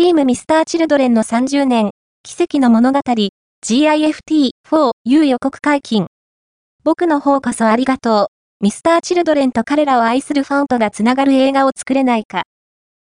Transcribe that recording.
チームミスターチルドレンの30年、奇跡の物語、GIFT4U 予告解禁。僕の方こそありがとう。ミスターチルドレンと彼らを愛するファンとがつながる映画を作れないか。